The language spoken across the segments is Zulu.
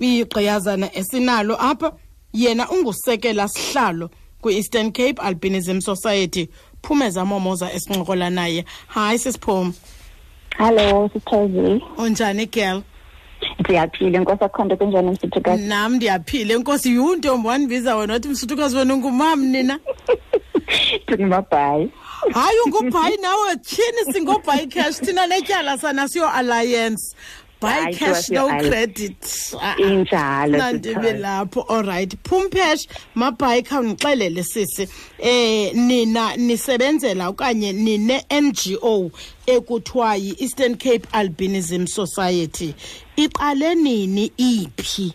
igqiyazana esinalo apha. Yena ungusekela sihlalo kwi-eastern cape albinism society. Phumeza momoza esincokola naye. Hayi sisiphumi hallo sithozi unjani girl? Ndiyaphila inkosi akho kunjani msithukazi nam ndiyaphila. Inkosi yuntombi wandibiza wena wathi msithukazi wena ungumam nina? Ndingumabhayi hayi ungubhayi nawe. Tyhini singobhayi cash. Thina netyala sana siyo alliance buy cash no credit. Ah, ah. injalo nandibe lapho allright pumpesh mabhayi khawundixelele sisi. Eh nina nisebenzela okanye nine-ngo ekuthiwa yi-eastern cape albinism society. Iqale nini iphi?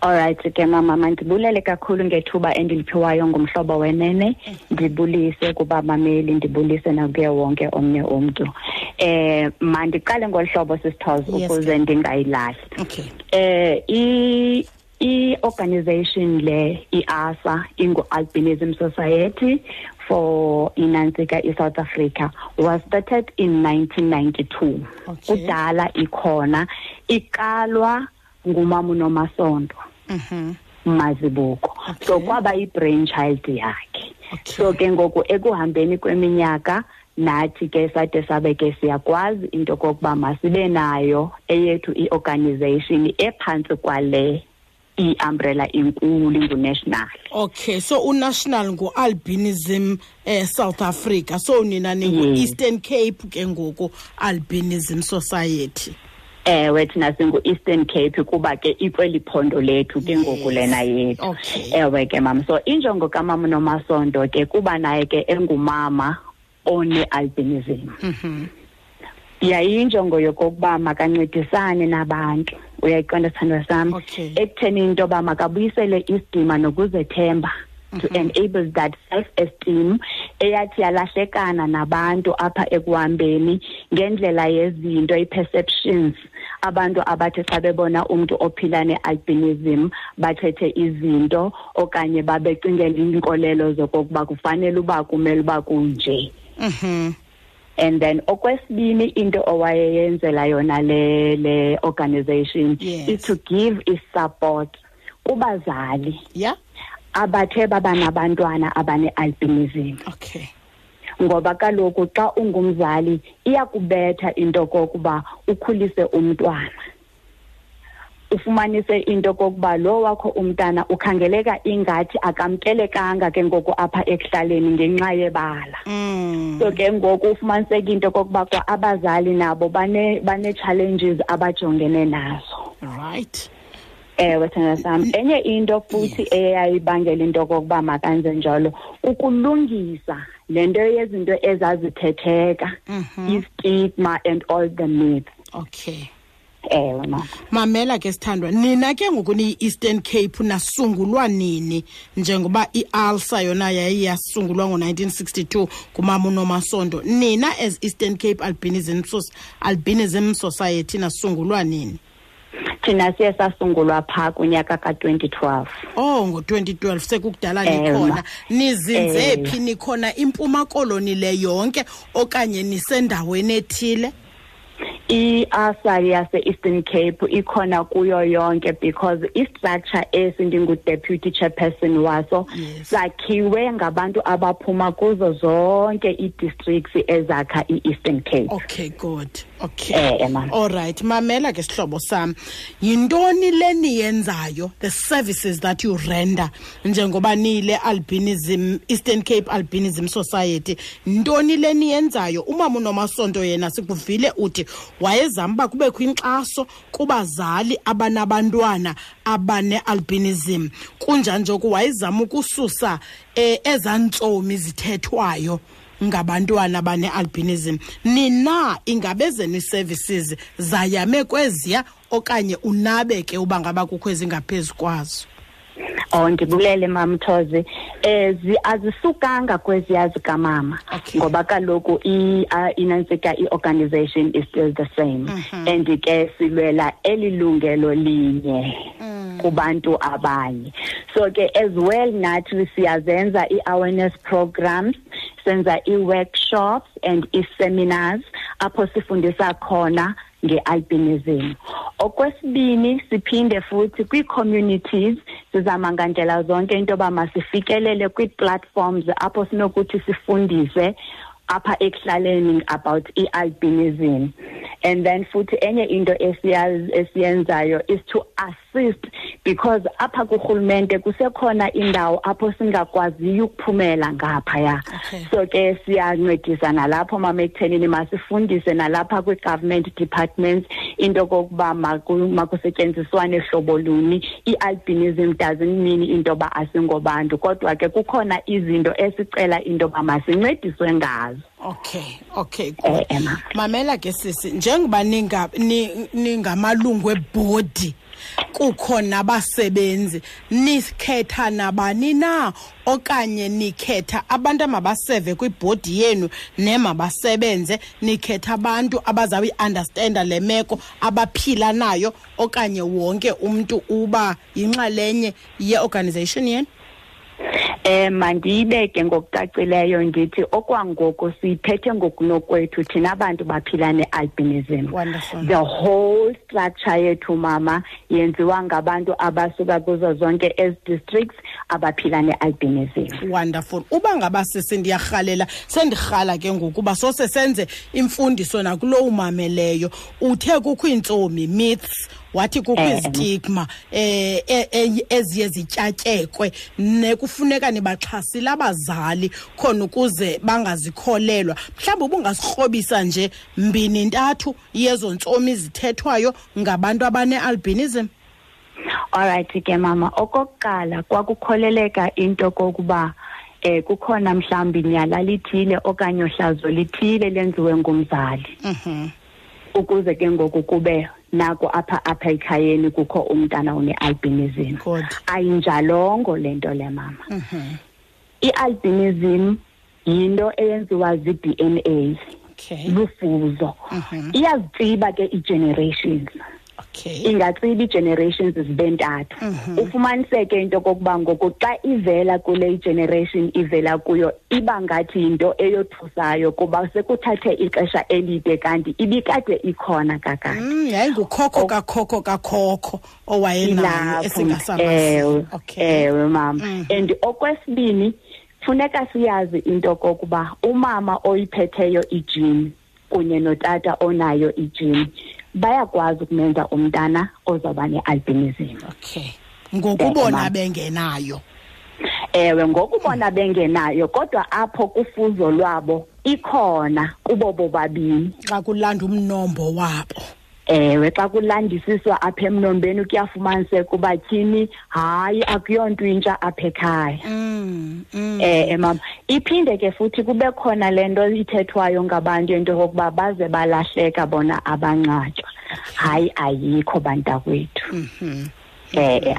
Alright ke mama mandibulele kakhulu ngethuba endiliphiwayo ngumhlobo wenene. Ndibulise kubamameli ndibulise nakuye wonke omnye umntu. Eh mandiqale ngolu hlobo sisithozi Yes, ukuze ke. ndingayilahli okay. Eh i i-organization le i-asa ingu-albinism society for inantsika i-south africa was started in 1992 Okay. kudala ikhona iqalwa ngumama unomasondo mhm. Mazibuko Okay. so kwaba i-brain child yakhe. Okay. so ke ngoku ekuhambeni kweminyaka nathi ke sade sabe ke siyakwazi into yokokuba masibe nayo eyethu i-organization ephantsi kwale i-umbrella inkulu ingunational okay so unational ngu-albinism eh, south africa. So nina ningu-eastern cape ke ngoku albinism society ewe thina singu-eastern cape kuba ke ikweli phondo lethu ke ngoku Yes. lena yethu Okay. ewe ke mama so injongo kamama nomasondo ke kuba naye ke engumama one-albinism mhm yayinjongo yokokuba makancedisane nabantu uyayiqonda sithandwa sam Okay. ekutheni into yoba makabuyisele isidima nokuzethemba to Mhm. enable that self esteem eyathi yalahlekana nabantu apha ekuhambeni ngendlela yezinto i-perceptions abantu abathi xa bebona umntu ophila ne-albinism bathethe izinto okanye babecingela iinkolelo zokokuba kufanele uba kumele uba kunje. Mhm. And then okwesibini into owayeyenzela yona le le organization Yes. is to give i-support kubazali yeah. abathe baba nabantwana abane-albinism. Okay. Ngoba kaloku xa ungumzali iyakubetha into kokuba ukhulise umntwana. Ufumanise into kokuba lo wakho umntana ukhangeleka ingathi akamkelekanga ke ngoku apha ekuhlaleni ngenxa yebala. Mm. so ke ngoku ufumaniseka into kokuba kwa abazali nabo bane bane-challenges abajongene nazo. Right. Ewe thina sam enye into futhi eyayibangela into okokuba makanze njalo ukulungisa le nto yezinto ezazithetheka Mhm. i-stigma and all the myths. Okay. Ewe mama mamela ke sithandwa nina ke ngoku niyi-eastern cape nasungulwa nini? Njengoba i-alsa yona yayiyasungulwa ngo-1962 ngumama unomasondo nina as eastern cape albinism, albinism society nasungulwa nini thina siye sasungulwa phaa kunyaka ka-2012 oh ngo-2012 sekukudala Ewe, nikhona ma. nizinze Ewe. phi nikhona impuma koloni le yonke okanye nisendaweni ethile i-asa yase-eastern cape ikhona kuyo yonke because istructure esi ndingu-deputy chairperson waso Yes. sakhiwe ngabantu abaphuma kuzo zonke ii-districts ezakha i-eastern cape okay good okay. Eh, mama. all right. Mamela ke sihlobo sam yintoni le niyenzayo the services that you render njengoba niyile albinism eastern cape albinism society? Ntoni le niyenzayo? Umama unomasondo yena sikuvile uthi wayezama uba kubekho inkxaso kubazali abanabantwana abane-albinism. Kunjani njoku wayezama ukususa um ezaa ntsomi zithethwayo? Ngabantwana bane-albinism. Nina ingabe zenu ii-services zayame kweziya okanye unabe ke uba ngaba kukho ezingaphezu kwazo? Oh ndibulele mamthozi um azisukanga kweziya zikamama Okay. ngoba kaloku i- a- inantsika i-organization is still the same. And ke silwela eli lungelo linye kubantu abanye. So ke as well nathi siyazenza i-awareness programs senza i-workshops and i-seminars apho sifundisa khona ngealbinism. Okwesibini siphinde futhi kwii-communities sizama ngandlela zonke into yoba masifikelele kwii-platforms apho sinokuthi sifundise apha ekuhlaleni about i-albinism and then futhi enye into esiyenzayo is to assist because apha kurhulumente kusekhona indawo apho singakwaziyo ukuphumela ngaphaya. Okay. so ke siyancedisa nalapho mama ekuthenini masifundise nalapha kwi-government departments into kokuba maku- makusetyenziswane hlobo luni. I-albinism doesn't mean into yoba asingobantu kodwa ke kukhona izinto esicela into yoba masincediswe ngazo okay okay Eh, mama. mamela ke sisi njengoba ninga- ni- ningamalungu ebhodi kukho nabasebenzi nikhetha nabani na? Okanye nikhetha abantu amabaseve kwibhodi yenu nemabasebenze nikhetha abantu abazawuyi-understanda le meko abaphila nayo okanye wonke umntu uba yinxalenye ye-organization yenu? Eh mandiyibeke ngokucacileyo ndithi okwangoku siyiphethe ngokunokwethu thina abantu baphila ne-albinism Wonderful. the whole structure yethu mama yenziwa ngabantu abasuka kuzo zonke ezi districts abaphila ne-albinism wonderful. Uba ngabasisi ndiyarhalela sendirhala ke ngokuba sose senze imfundiso nakulo umameleyo uthe kukho iintsomi myths wathi kukho Eh. izigma eh e- e- eziye zityatyekwe nekufuneka nibaxhasile abazali khona ukuze bangazikholelwa. Mhlawumbi ubungasirhobisa nje mbini ntathu yezo ntsomi zithethwayo ngabantu abane-albinism. Alright ke mama. Okokuqala kwakukholeleka into kokuba eh kukhona mhlawumbi inyala lithile okanye uhlazo lithile lenziwe ngumzali. Mhm. Ukuze ke ngoku kube nako apha apha ekhayeni kukho umntana one-albinism Good. ayinjalongo le nto le mama Mhm. i-albinism yinto eyenziwa zii-dna okay lufuzo Mhm. iyazitsiba ke ii-generations okay. Ingatsiba ii-generations zibe ntathu ufumaniseke into kokuba ngoku xa ivela kule igeneration ivela kuyo iba ngathi yinto eyothusayo kuba sekuthathe ixesha elide kanti ibikade ikhona kakade. Mm, yayingukhokho kakhokho kakhokho owayenayo ilapho esingasamaziyo ewe okay. ewe mama. Mhm. and okwesibini funeka siyazi into kokuba umama oyiphetheyo ijini kunye notata onayo ijini bayakwazi ukumenza umntana ozawuba ne-albinism. Okay. Ngokubona mama. bengenayo. Ewe ngokubona bengenayo kodwa apho kufuzo lwabo ikhona kubo bobabini. Xa kulanda umnombo wabo. Ewe xa kulandisiswa apha emnombeni kuyafumaniseka uba tyhini. Hayi akuyonto intsha apha ekhaya. Mm, mm. eh mama. Iphinde ke futhi kube khona le nto ithethwayo ngabantu into yokokuba baze balahleka bona abancwatywa hayi ayikho bantakwethu. Mhm. eh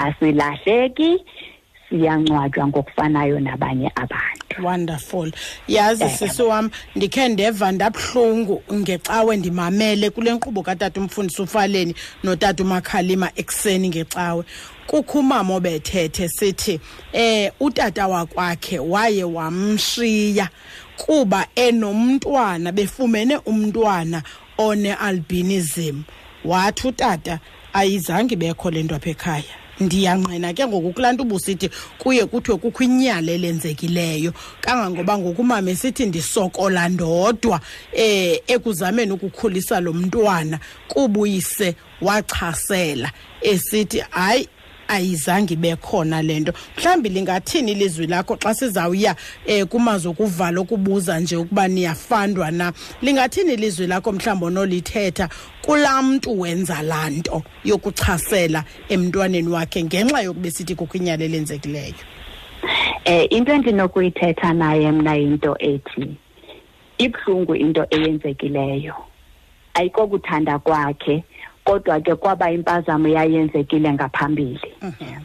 asilahleki siyancwatywa ngokufanayo nabanye abantu. Wonderful. Yazi Eh. sisi wam ndikhe ndeva ndabuhlungu ngecawe ndimamele kule nkqubo katata umfundisi ufaleni notata umakhalima ekuseni ngecawe. Kukho umama obethethe sithi eh utata wakwakhe waye wamshiya kuba enomntwana befumene umntwana one-albinism. Wathi utata ayizange bekho le nto apha ekhaya. Ndiyanqena ke ngoku kulaa nto ubusithi kuye kuthiwe kukho inyala elenzekileyo kangangoba ngoku umama esithi ndisokola ndodwa eh ekuzameni ukukhulisa lo mntwana kubuyise wachasela esithi hayi ayizange ibe khona le nto. Mhlawumbi lingathini ilizwi lakho xa sizawuya um kumazwi okuvala okubuza nje ukuba niyafandwa na? Lingathini ilizwi lakho mhlawumbi onolithetha kulaa mntu wenza laa nto yokuchasela emntwaneni wakhe ngenxa yokuba sithi kukho inyala elenzekileyo? Eh into endinokuyithetha naye mna yinto ethi ibuhlungu into eyenzekileyo. Ayikokuthanda kwakhe. Kodwa ke kwaba impazamo yayenzekile ngaphambili.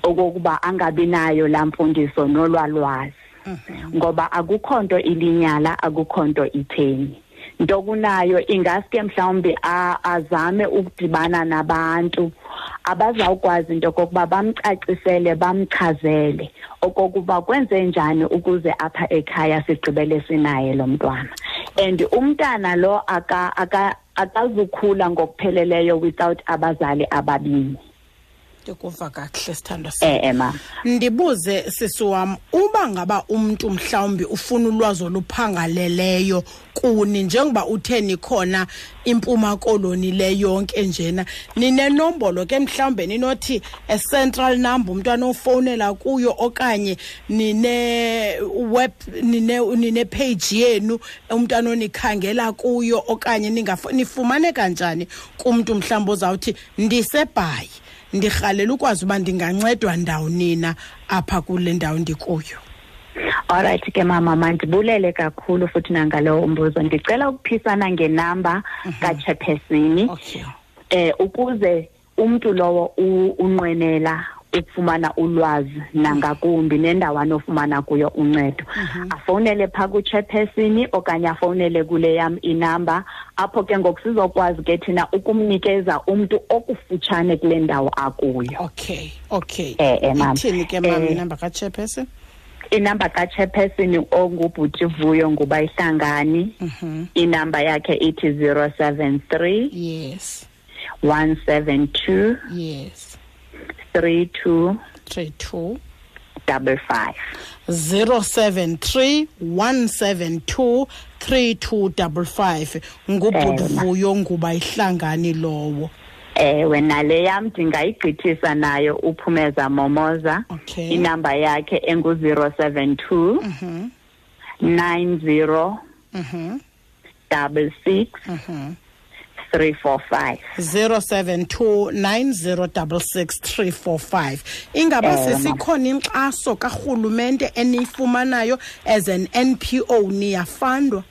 Okokuba angabi nayo laa mfundiso nolwalwazi. Ngoba akukho nto ilinyala akukho nto itheni. Nto kunayo ingaske mhlawumbi a- azame ukudibana nabantu. Abazawukwazi into yokokuba bamcacisele bamchazele okokuba kwenze njani ukuze apha ekhaya sigqibele sinaye lo mntwana. And umntana lo aka aka akazukhula ngokupheleleyo without abazali ababini ndikuva kakuhle sithando eh eh mama ndibuze sisi wam uba ngaba umntu mhlawumbi ufuna ulwazi oluphangaleleyo kuni njengoba uthe nikhona impuma koloni le yonke njena ninenombolo ke mhlawumbe ninothi a central number umntwana ofowunela kuyo okanye nine web nine nine page yenu umntwana onikhangela kuyo okanye nifumane kanjani kumntu mhlawumbi ozawuthi ndisebhayi ndirhalela ukwazi uba ndingancedwa ndawo nina apha kule ndawo ndikuyo. Alright ke mama mandibulele kakhulu futhi nangalowo mbuzo ndicela ukuphisana ngenamba kachairpersoni okay. Eh ukuze umuntu lowo u- unqwenela ukufumana ulwazi nangakumbi nendawo anofumana kuyo uncedo. Afowunele phaa kuchairperson okanye afowunele kule yam inamba apho ke ngoku sizokwazi ke thina ukumnikeza umntu okufutshane kule ndawo akuyo. Okay okay. Eh, eh, mama. ithini ke mam Eh, inamba kachairperson? Inamba kachairperson ongubhuti vuyo nguba ihlangani Mhm. inamba yakhe ithi 073 yes. 172 yes. 32 three two double five. zero seven three one seven two three two double five ngubhuti Eh, ma. vuyo nguba ihlangani lowo ewe nale yam ndingayigqithisa nayo uphumeza momoza Okay. inamba yakhe engu-zero seven two Mhm, nine zero mhm, double six mhm. Three four five. 0729066345 ingaba Ewe, mama. sesikhona inkxaso karhulumente eniyifumanayo as an NPO niyafandwa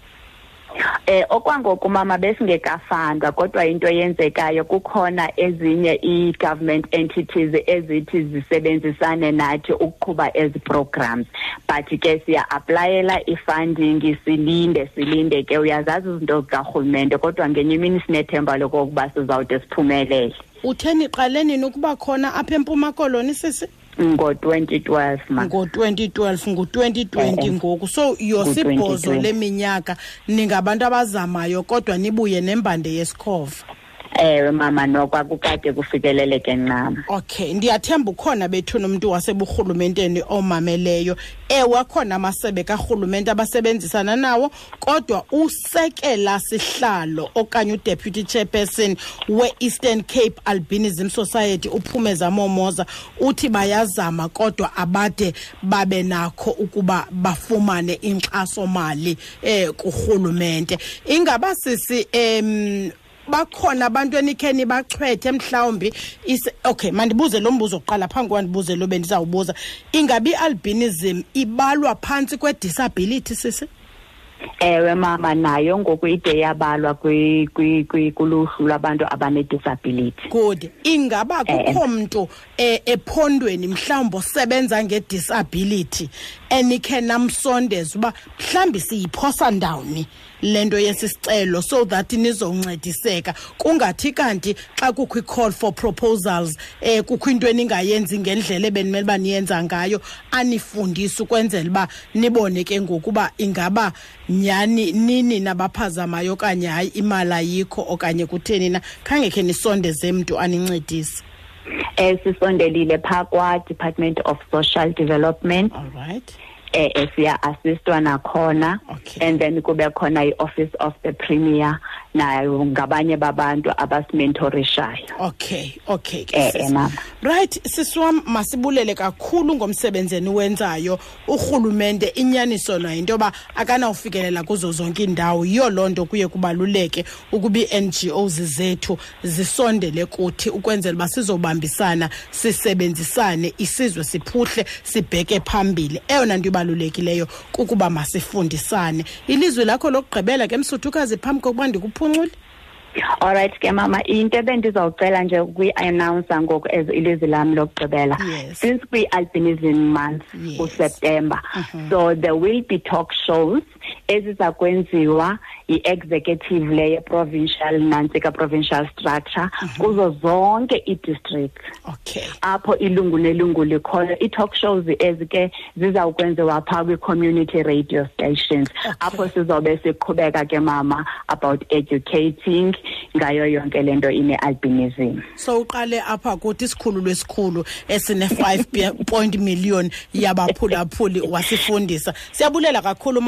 eh okwangoku mama besingekafandwa kodwa into eyenzekayo kukhona ezinye i-government entities ezithi zisebenzisane nathi ukuqhuba ezi programs. But ke siya-aplayela i-funding silinde silinde ke. Uyazazi izinto zikarhulumente kodwa ngenye imini sinethemba lokokuba sizawude siphumelele. Utheni qaleni ukuba khona apha empuma koloni sisi ngo-2012 ma ngo-2012 ngu-2020 Eh, ngoku. So yosibhozo ngu-2020. leminyaka ningabantu abazamayo kodwa nibuye nembande yesikhova ewe mama nokwakukade kufikeleleke ncam. Okay ndiyathemba ukhona bethuna umntu waseburhulumenteni omameleyo. Ewe akhona amasebe karhulumente abasebenzisana nawo kodwa usekela sihlalo okanye udeputy chairperson we-eastern cape albinism society uphumeza momoza uthi bayazama kodwa abade babe nakho ukuba bafumane inkxasomali eh kurhulumente. Ingaba sisi em bakhona abantu enikhe nibachwethe mhlawumbi ise okay mandibuze lo mbuzo kuqala phambi koba ndibuze lo bendizawubuza ingabi i-albinism ibalwa phantsi kwe-disability sisi? Ewe mama nayo ngoku ide yabalwa kwi- kwi- kwi- kuluhlu lwabantu abanedisability good. Ingaba Eh, kukho mntu eh, ephondweni mhlawumbi osebenza ngedisability enikhe namsondeza uba mhlawumbi siyiphosa ndawuni le nto yesisicelo so that nizoncediseka kungathi kanti xa kukho i-call for proposals eh kukho into eningayenzi ngendlela ebenimele uba niyenza ngayo anifundise ukwenzela uba nibone ke ngokuba ingaba nyhani nini nabaphazamayo okanye hayi imali ayikho okanye kutheni na? Khange khe nisondeze mntu anincedise. Eh sisondelile phaa kwa-department of social development. All right. Eh eh, siya-assistwa nakhona. Okay. and then kube khona i-office of the premier nayo ngabanye babantu abasimentorishayo okay okay Eh, eh, sisi. mama. right sisiwam masibulele kakhulu ngomsebenzi eniwenzayo urhulumente inyaniso na into yoba akanawufikelela kuzo zonke iindawo yiyo loo nto kuye kubaluleke ukuba ii-ngos zethu zisondele kuthi ukwenzela uba sizobambisana sisebenzisane isizwe siphuhle sibheke phambili eyona nto ibalulekileyo kukuba masifundisane ilizwi lakho lokugqibela ke msuthukazi phambi kokuba ndikuphuncule alright ke mama into ebendizawucela nje ukuyi-announsa ngoku as ilizwi lam lokugqibela Yes. since kwi-albinism month Yes. useptemba so there will be talk shows eziza kwenziwa i-executive le ye-provincial nantsika provincial structure kuzo zonke ii-district okay. Apho ilungu nelungu likhona ii-talk shows ezike zizawukwenziwa phaa kwi-community radio stations. Apho sizobe siqhubeka ke mama about educating ngayo yonke le nto ine-albinism. So uqale apha kuthi isikhululo esikhulu esine-5 point million yabaphulaphuli wasifundisa. Siyabulela kakhulu